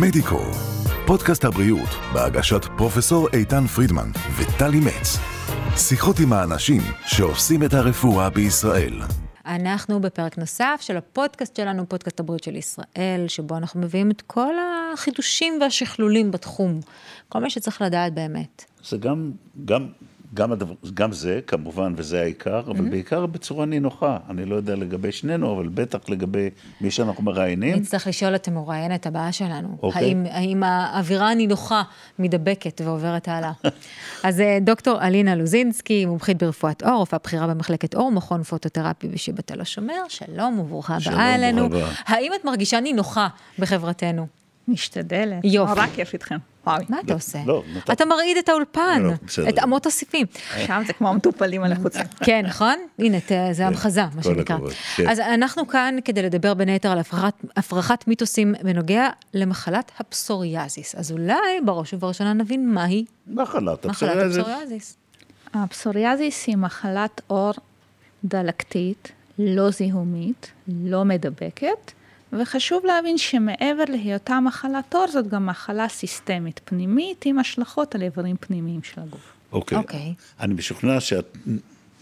מדיקו, פודקאסט הבריאות בהגשת פרופסור איתן פרידמן וטלי מצ. שיחות עם האנשים שעושים את הרפואה בישראל. אנחנו בפרק נוסף של הפודקאסט שלנו, פודקאסט הבריאות של ישראל, שבו אנחנו מביאים את כל החידושים והשכלולים בתחום, כל מה שצריך לדעת באמת. זה גם, גם גם, הדבר, גם זה, כמובן, וזה העיקר, אבל mm-hmm. בעיקר בצורה נינוחה. אני לא יודע לגבי שנינו, אבל בטח לגבי מי שאנחנו מראיינים. נצטרך לשאול את המוראיינת הבאה שלנו. Okay. אוקיי. האם, האם האווירה הנינוחה מדבקת ועוברת הלאה. אז אה, דוקטור אלינה לוזינסקי, מומחית ברפואת עור, רופאה בכירה במחלקת עור, מכון פוטותרפי בשיבת תל השומר, שלום וברוכה הבאה אלינו. האם את מרגישה נינוחה בחברתנו? משתדלת. יופי. נורא כיף איתכם. וואי. מה אתה עושה? לא, אתה מרעיד את האולפן, לא, את אמות הסיפים. שם זה כמו המטופלים על החוצה. כן, נכון? הנה, זה כן, המחזה, מה שנקרא. כן. אז אנחנו כאן כדי לדבר בין היתר על הפרחת מיתוסים בנוגע למחלת הפסוריאזיס. אז אולי בראש ובראשונה נבין מהי מחלת הפסוריאזיס. הפסוריאזיס היא מחלת עור דלקתית, לא זיהומית, לא מדבקת. וחשוב להבין שמעבר להיותה מחלת עור, זאת גם מחלה סיסטמית פנימית עם השלכות על איברים פנימיים של הגוף. אוקיי. Okay. אוקיי. Okay. אני משוכנע שאת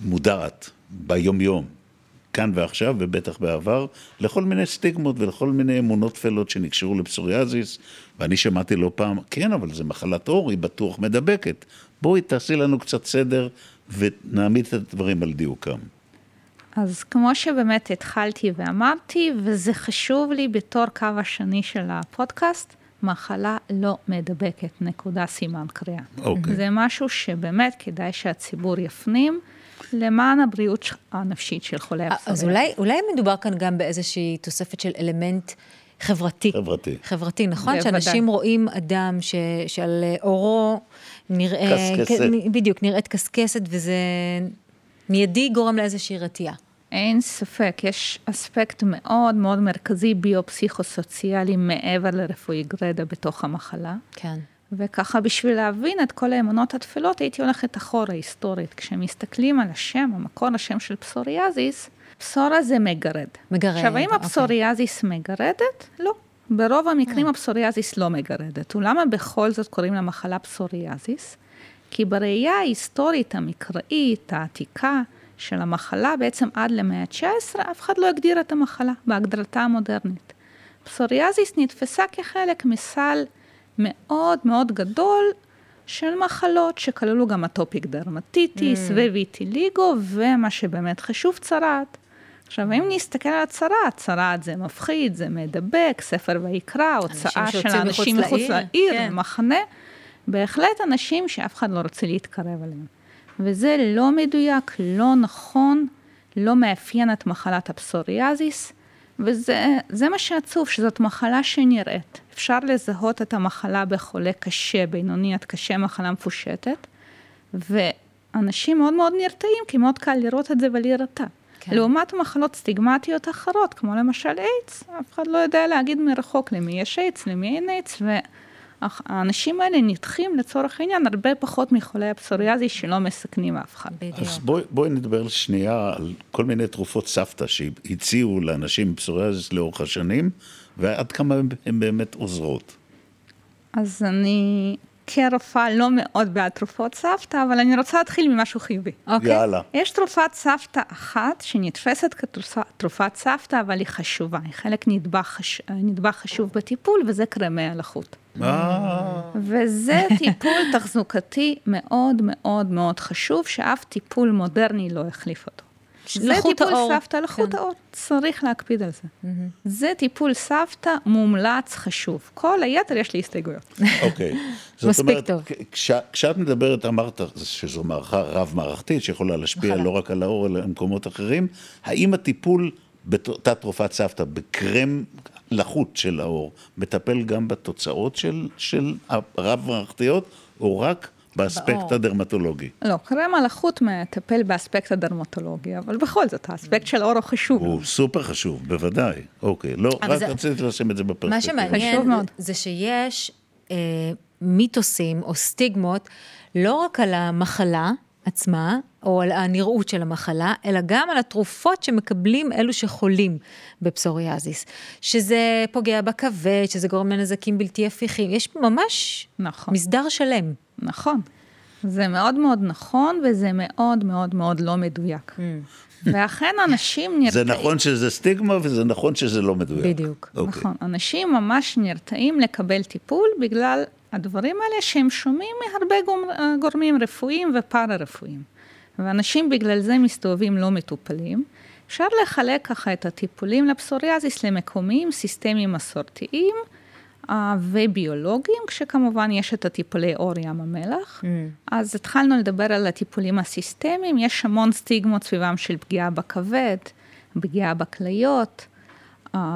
מודעת ביום-יום, כאן ועכשיו, ובטח בעבר, לכל מיני סטיגמות ולכל מיני אמונות טפלות שנקשרו לפסוריאזיס, ואני שמעתי לא פעם, כן, אבל זה מחלת עור, היא בטוח מדבקת. בואי תעשי לנו קצת סדר ונעמיד את הדברים על דיוקם. אז כמו שבאמת התחלתי ואמרתי, וזה חשוב לי בתור קו השני של הפודקאסט, מחלה לא מדבקת, נקודה סימן קריאה. אוקיי. זה משהו שבאמת כדאי שהציבור יפנים. למען הבריאות הנפשית של חולי הפסוריה. אז אולי, אולי מדובר כאן גם באיזושהי תוספת של אלמנט חברתי. חברתי. חברתי, נכון? בוודאי. שאנשים רואים אדם ש, שעל אורו נראה... קסקסת. בדיוק, נראית קסקסת, וזה מיידי גורם לאיזושהי רתיעה. אין ספק, יש אספקט מאוד מאוד מרכזי ביו-פסיכו-סוציאלי מעבר לרפואי גרדה בתוך המחלה. כן. וככה בשביל להבין את כל האמונות התפלות, הייתי הולכת אחורה היסטורית. כשמסתכלים על השם, המקור השם של פסוריאזיס, פסורה זה מגרד. מגרד, עכשיו, האם אוקיי. הפסוריאזיס מגרדת? לא. ברוב המקרים אה. הפסוריאזיס לא מגרדת. ולמה בכל זאת קוראים לה מחלה פסוריאזיס? כי בראייה ההיסטורית, המקראית, העתיקה, של המחלה, בעצם עד למאה ה-19, אף אחד לא הגדיר את המחלה בהגדרתה המודרנית. פסוריאזיס נתפסה כחלק מסל מאוד מאוד גדול של מחלות שכללו גם אטופיק דרמטיטיס mm. וויטיליגו, ומה שבאמת חשוב, צרעת. עכשיו, אם נסתכל על הצרעת, צרעת זה מפחיד, זה מדבק, ספר ויקרא, הוצאה של אנשים מחוץ לעיר, כן. בהחלט אנשים שאף אחד לא רוצה להתקרב אליהם. וזה לא מדויק, לא נכון, לא מאפיין את מחלת הפסוריאזיס, וזה מה שעצוב, שזאת מחלה שנראית. אפשר לזהות את המחלה בחולה קשה, בינוני עד קשה, מחלה מפושטת, ואנשים מאוד מאוד נרתעים, כי מאוד קל לראות את זה ולהירתע. כן. לעומת מחלות סטיגמטיות אחרות, כמו למשל איידס, אף אחד לא יודע להגיד מרחוק למי יש איידס, למי אין איידס, האנשים האלה נדחים לצורך העניין הרבה פחות מחולי הפסוריאזיס שלא מסכנים אף אחד. אז בואי, בואי נדבר שנייה על כל מיני תרופות סבתא שהציעו לאנשים עם פסוריאזיס לאורך השנים, ועד כמה הן באמת עוזרות. אז אני כרופאה לא מאוד בעד תרופות סבתא, אבל אני רוצה להתחיל ממשהו חיובי. אוקיי? יאללה. יש תרופת סבתא אחת שנתפסת כתרופת סבתא, אבל היא חשובה. היא חלק נדבך, חש... נדבך חשוב בטיפול, וזה קרמי הלחות. אה. וזה טיפול תחזוקתי מאוד מאוד מאוד חשוב, שאף טיפול מודרני לא החליף אותו. זה טיפול האור. סבתא לחוט כן. האור, צריך להקפיד על זה. Mm-hmm. זה טיפול סבתא מומלץ חשוב. כל היתר יש לי הסתייגויות. אוקיי. מספיק טוב. כש, כשאת מדברת, אמרת שזו מערכה רב-מערכתית שיכולה להשפיע לא רק על האור, אלא על מקומות אחרים. האם הטיפול באותה תרופת סבתא, בקרם לחות של האור, מטפל גם בתוצאות של, של הרב-מערכתיות, או רק באספקט הדרמטולוגי. לא, קרם הלחות מטפל באספקט הדרמטולוגי, אבל בכל זאת, האספקט של האור הוא חשוב. הוא סופר חשוב, בוודאי. אוקיי, לא, רק זה... רציתי לשים את זה בפרספקטיבה. מה שמעניין זה שיש אה, מיתוסים או סטיגמות, לא רק על המחלה, עצמה, או על הנראות של המחלה, אלא גם על התרופות שמקבלים אלו שחולים בפסוריאזיס. שזה פוגע בכבד, שזה גורם לנזקים בלתי הפיכים. יש ממש נכון. מסדר שלם. נכון. זה מאוד מאוד נכון, וזה מאוד מאוד מאוד לא מדויק. Mm. ואכן אנשים נרתעים. זה נכון שזה סטיגמה וזה נכון שזה לא מדויק. בדיוק. Okay. אוקיי. נכון, אנשים ממש נרתעים לקבל טיפול בגלל הדברים האלה שהם שומעים מהרבה גורמים רפואיים ופארה-רפואיים. ואנשים בגלל זה מסתובבים לא מטופלים. אפשר לחלק ככה את הטיפולים לפסוריאזיס למקומיים, סיסטמיים מסורתיים. וביולוגיים, כשכמובן יש את הטיפולי אור ים המלח. Mm. אז התחלנו לדבר על הטיפולים הסיסטמיים, יש המון סטיגמות סביבם של פגיעה בכבד, פגיעה בכליות,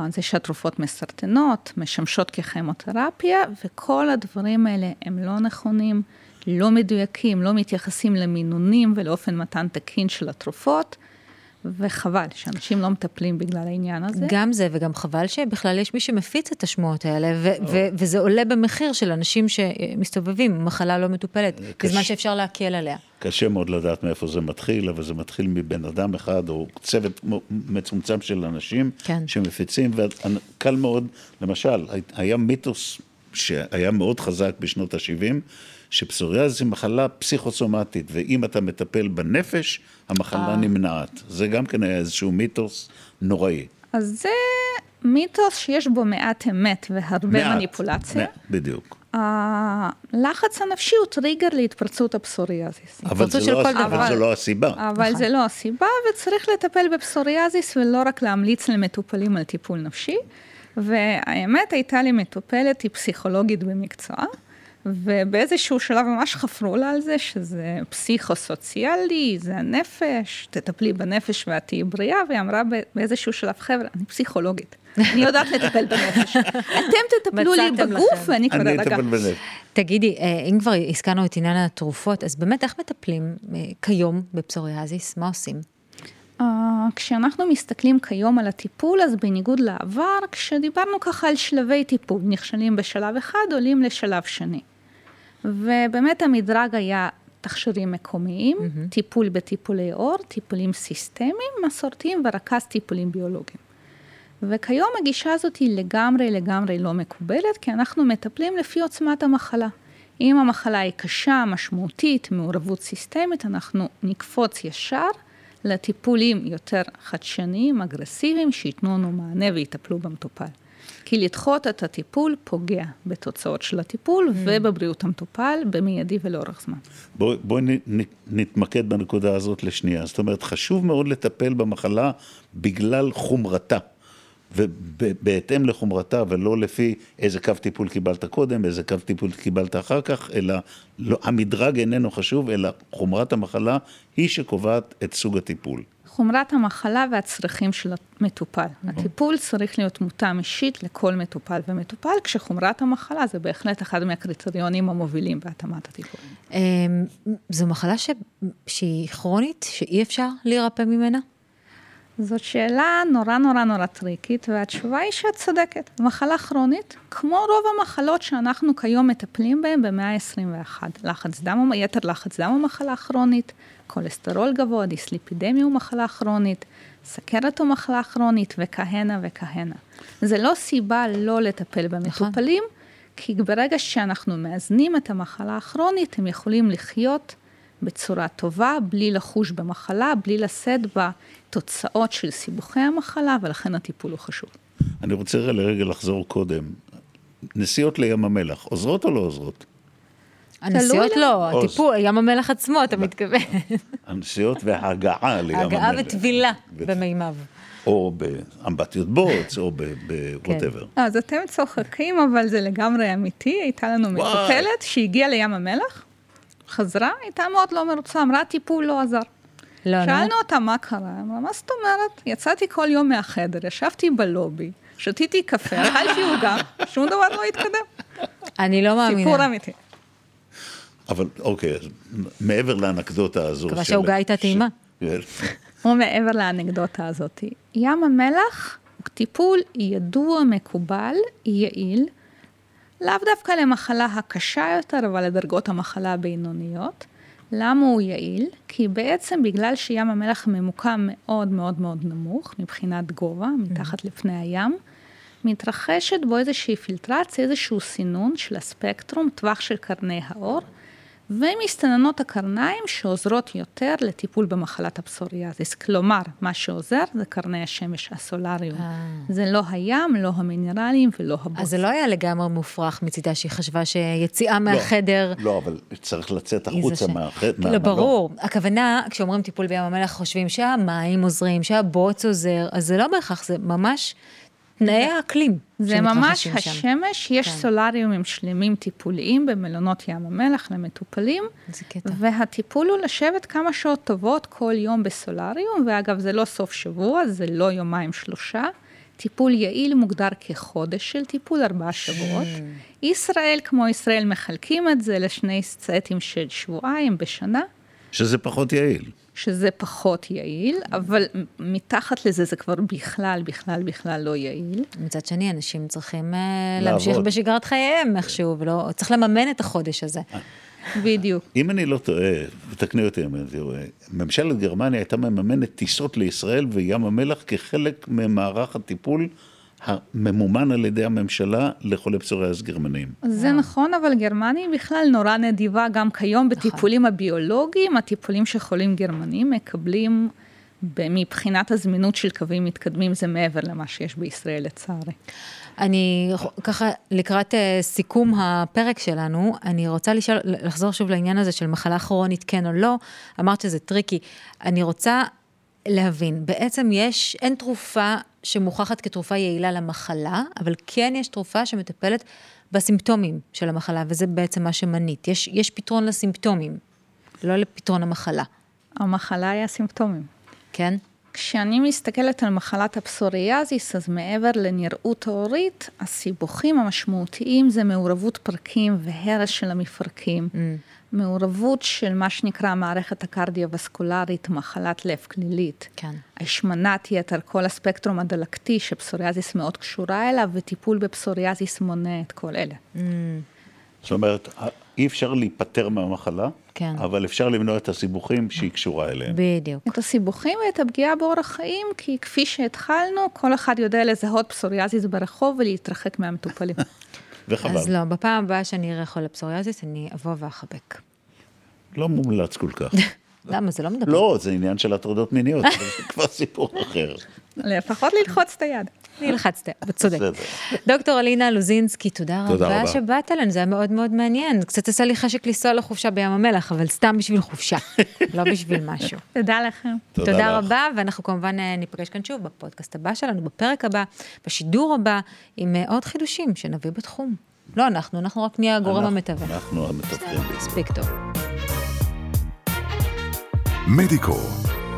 זה שהתרופות מסרטנות, משמשות ככימותרפיה, וכל הדברים האלה הם לא נכונים, לא מדויקים, לא מתייחסים למינונים ולאופן מתן תקין של התרופות. וחבל שאנשים לא מטפלים בגלל העניין הזה. גם זה, וגם חבל שבכלל יש מי שמפיץ את השמועות האלה, ו- ו- וזה עולה במחיר של אנשים שמסתובבים, מחלה לא מטופלת, קש... בזמן שאפשר להקל עליה. קשה מאוד לדעת מאיפה זה מתחיל, אבל זה מתחיל מבן אדם אחד, או צוות מצומצם של אנשים כן. שמפיצים, וקל מאוד, למשל, היה מיתוס שהיה מאוד חזק בשנות ה-70, שפסוריאזיס היא מחלה פסיכוסומטית, ואם אתה מטפל בנפש, המחלה אה. נמנעת. זה גם כן היה איזשהו מיתוס נוראי. אז זה מיתוס שיש בו מעט אמת והרבה מעט, מניפולציה. מעט, בדיוק. הלחץ הנפשי הוא טריגר להתפרצות הפסוריאזיס. אבל, זה לא, אבל זה לא הסיבה. אבל נכון. זה לא הסיבה, וצריך לטפל בפסוריאזיס ולא רק להמליץ למטופלים על טיפול נפשי. והאמת, הייתה לי מטופלת, היא פסיכולוגית במקצועה, ובאיזשהו שלב ממש חפרו לה על זה, שזה פסיכו-סוציאלי, זה הנפש, תטפלי בנפש ואת תהיי בריאה, והיא אמרה באיזשהו שלב, חבר'ה, אני פסיכולוגית. אני יודעת לטפל בנפש. אתם תטפלו לי בגוף ואני כבר רגע. תגידי, אה, אם כבר הזכרנו את עניין התרופות, אז באמת איך מטפלים אה, כיום בפסוריאזיס? מה עושים? Uh, כשאנחנו מסתכלים כיום על הטיפול, אז בניגוד לעבר, כשדיברנו ככה על שלבי טיפול, נכשלים בשלב אחד, עולים לשלב שני. ובאמת המדרג היה תכשירים מקומיים, mm-hmm. טיפול בטיפולי עור, טיפולים סיסטמיים, מסורתיים ורכז טיפולים ביולוגיים. וכיום הגישה הזאת היא לגמרי לגמרי לא מקובלת, כי אנחנו מטפלים לפי עוצמת המחלה. אם המחלה היא קשה, משמעותית, מעורבות סיסטמית, אנחנו נקפוץ ישר לטיפולים יותר חדשניים, אגרסיביים, שייתנו לנו מענה ויטפלו במטופל. כי לדחות את הטיפול פוגע בתוצאות של הטיפול mm. ובבריאות המטופל במיידי ולאורך זמן. בואי בוא נתמקד בנקודה הזאת לשנייה. זאת אומרת, חשוב מאוד לטפל במחלה בגלל חומרתה. ובהתאם לחומרתה, ולא לפי איזה קו טיפול קיבלת קודם, איזה קו טיפול קיבלת אחר כך, אלא לא, המדרג איננו חשוב, אלא חומרת המחלה היא שקובעת את סוג הטיפול. חומרת המחלה והצרכים של המטופל. הטיפול צריך להיות מותאם אישית לכל מטופל ומטופל, כשחומרת המחלה זה בהחלט אחד מהקריטריונים המובילים בהתאמת הטיפול. אמ, זו מחלה ש... שהיא כרונית, שאי אפשר להירפא ממנה? זאת שאלה נורא נורא נורא טריקית, והתשובה היא שאת צודקת. מחלה כרונית, כמו רוב המחלות שאנחנו כיום מטפלים בהן במאה ה-21. לחץ דם, יתר לחץ דם הוא מחלה כרונית, כולסטרול גבוה, דיסליפידמיה הוא מחלה כרונית, סכרת הוא מחלה כרונית, וכהנה וכהנה. זה לא סיבה לא לטפל במטופלים, נכון. כי ברגע שאנחנו מאזנים את המחלה הכרונית, הם יכולים לחיות בצורה טובה, בלי לחוש במחלה, בלי לשאת בתוצאות של סיבוכי המחלה, ולכן הטיפול הוא חשוב. אני רוצה לרגע לחזור קודם. נסיעות לים המלח, עוזרות או לא עוזרות? הנסיעות לא, הטיפול, ים המלח עצמו, אתה מתכוון. הנסיעות וההגעה לים המלח. הגעה וטבילה במימיו. או באמבטיות בוץ, או בווטאבר. כן. אז אתם צוחקים, אבל זה לגמרי אמיתי. הייתה לנו מטופלת שהגיעה לים המלח, חזרה, הייתה מאוד לא מרוצה, אמרה, טיפול לא עזר. לא, שאלנו לא. אותה מה קרה, אמרה, מה זאת אומרת? יצאתי כל יום מהחדר, ישבתי בלובי, שתיתי קפה, אכלתי עוגה, שום דבר לא התקדם. אני לא מאמינה. סיפור אמיתי. אבל אוקיי, אז מעבר לאנקדוטה הזו. מקווה שהעוגה הייתה טעימה. כן. ומעבר לאנקדוטה הזאת, ים המלח הוא טיפול ידוע, מקובל, יעיל, לאו דווקא למחלה הקשה יותר, אבל לדרגות המחלה הבינוניות. למה הוא יעיל? כי בעצם בגלל שים המלח ממוקם מאוד מאוד מאוד נמוך מבחינת גובה, מתחת לפני הים, מתרחשת בו איזושהי פילטרציה, איזשהו סינון של הספקטרום, טווח של קרני האור, ומסתננות הקרניים שעוזרות יותר לטיפול במחלת הפסוריאזיס. כלומר, מה שעוזר זה קרני השמש הסולריות. אה. זה לא הים, לא המינרלים ולא הבוץ. אז זה לא היה לגמרי מופרך מצידה שהיא חשבה שיציאה לא, מהחדר... לא, לא, אבל צריך לצאת החוצה מהחדר. לא, ברור. הכוונה, כשאומרים טיפול בים המלח, חושבים שהמים עוזרים, שהבוץ עוזר, אז זה לא בהכרח, זה ממש... תנאי האקלים. זה ממש השמש, יש כן. סולריומים שלמים טיפוליים במלונות ים המלח למטופלים. זה קטע. והטיפול הוא לשבת כמה שעות טובות כל יום בסולריום, ואגב, זה לא סוף שבוע, זה לא יומיים שלושה. טיפול יעיל מוגדר כחודש של טיפול, ארבעה שבועות. ישראל, כמו ישראל, מחלקים את זה לשני סטים של שבועיים בשנה. שזה פחות יעיל. שזה פחות יעיל, אבל מתחת לזה זה כבר בכלל, בכלל, בכלל לא יעיל. מצד שני, אנשים צריכים אה, לעבוד. להמשיך בשגרת חייהם איכשהו, ולא, צריך לממן את החודש הזה. בדיוק. אם אני לא טועה, ותקני אותי אם אני טועה, ממשלת גרמניה הייתה מממנת טיסות לישראל וים המלח כחלק ממערך הטיפול הממומן על ידי הממשלה לחולי פסוריאס גרמנים. זה נכון, אבל גרמניה בכלל נורא נדיבה גם כיום נכון. בטיפולים הביולוגיים, הטיפולים שחולים גרמנים מקבלים, מבחינת הזמינות של קווים מתקדמים, זה מעבר למה שיש בישראל לצערי. אני ככה, לקראת אה, סיכום הפרק שלנו, אני רוצה לשאול, לחזור שוב לעניין הזה של מחלה כרונית, כן או לא, אמרת שזה tricky. אני רוצה להבין, בעצם יש, אין תרופה שמוכחת כתרופה יעילה למחלה, אבל כן יש תרופה שמטפלת בסימפטומים של המחלה, וזה בעצם מה שמנית. יש, יש פתרון לסימפטומים, לא לפתרון המחלה. המחלה היא הסימפטומים. כן? כשאני מסתכלת על מחלת הפסוריאזיס, אז מעבר לנראות העורית, הסיבוכים המשמעותיים זה מעורבות פרקים והרס של המפרקים. Mm. מעורבות של מה שנקרא המערכת הקרדיו-וסקולרית, מחלת לב כלילית. כן. השמנת יתר, כל הספקטרום הדלקתי שפסוריאזיס מאוד קשורה אליו, וטיפול בפסוריאזיס מונה את כל אלה. Mm. זאת אומרת, אי אפשר להיפטר מהמחלה, כן. אבל אפשר למנוע את הסיבוכים שהיא קשורה אליהם. בדיוק. את הסיבוכים ואת הפגיעה באורח חיים, כי כפי שהתחלנו, כל אחד יודע לזהות פסוריאזיס ברחוב ולהתרחק מהמטופלים. וחבל. אז לא, בפעם הבאה שאני אראה חולה פסוריאזיס, אני אבוא ואחבק. לא מומלץ כל כך. למה? זה לא מדבר. לא, זה עניין של הטרדות מיניות, זה כבר סיפור אחר. לפחות ללחוץ את היד. אני לחצתי, את צודק. דוקטור אלינה לוזינסקי, תודה רבה שבאת אלינו, זה היה מאוד מאוד מעניין. קצת עשה לי חשק לנסוע לחופשה בים המלח, אבל סתם בשביל חופשה, לא בשביל משהו. תודה לכם. תודה רבה, ואנחנו כמובן אה, ניפגש כאן שוב בפודקאסט הבא שלנו, בפרק הבא, בשידור הבא, עם אה, עוד חידושים שנביא בתחום. לא אנחנו, אנחנו רק נהיה הגורם המתווך. אנחנו המתווכים. מספיק טוב. מדיקו,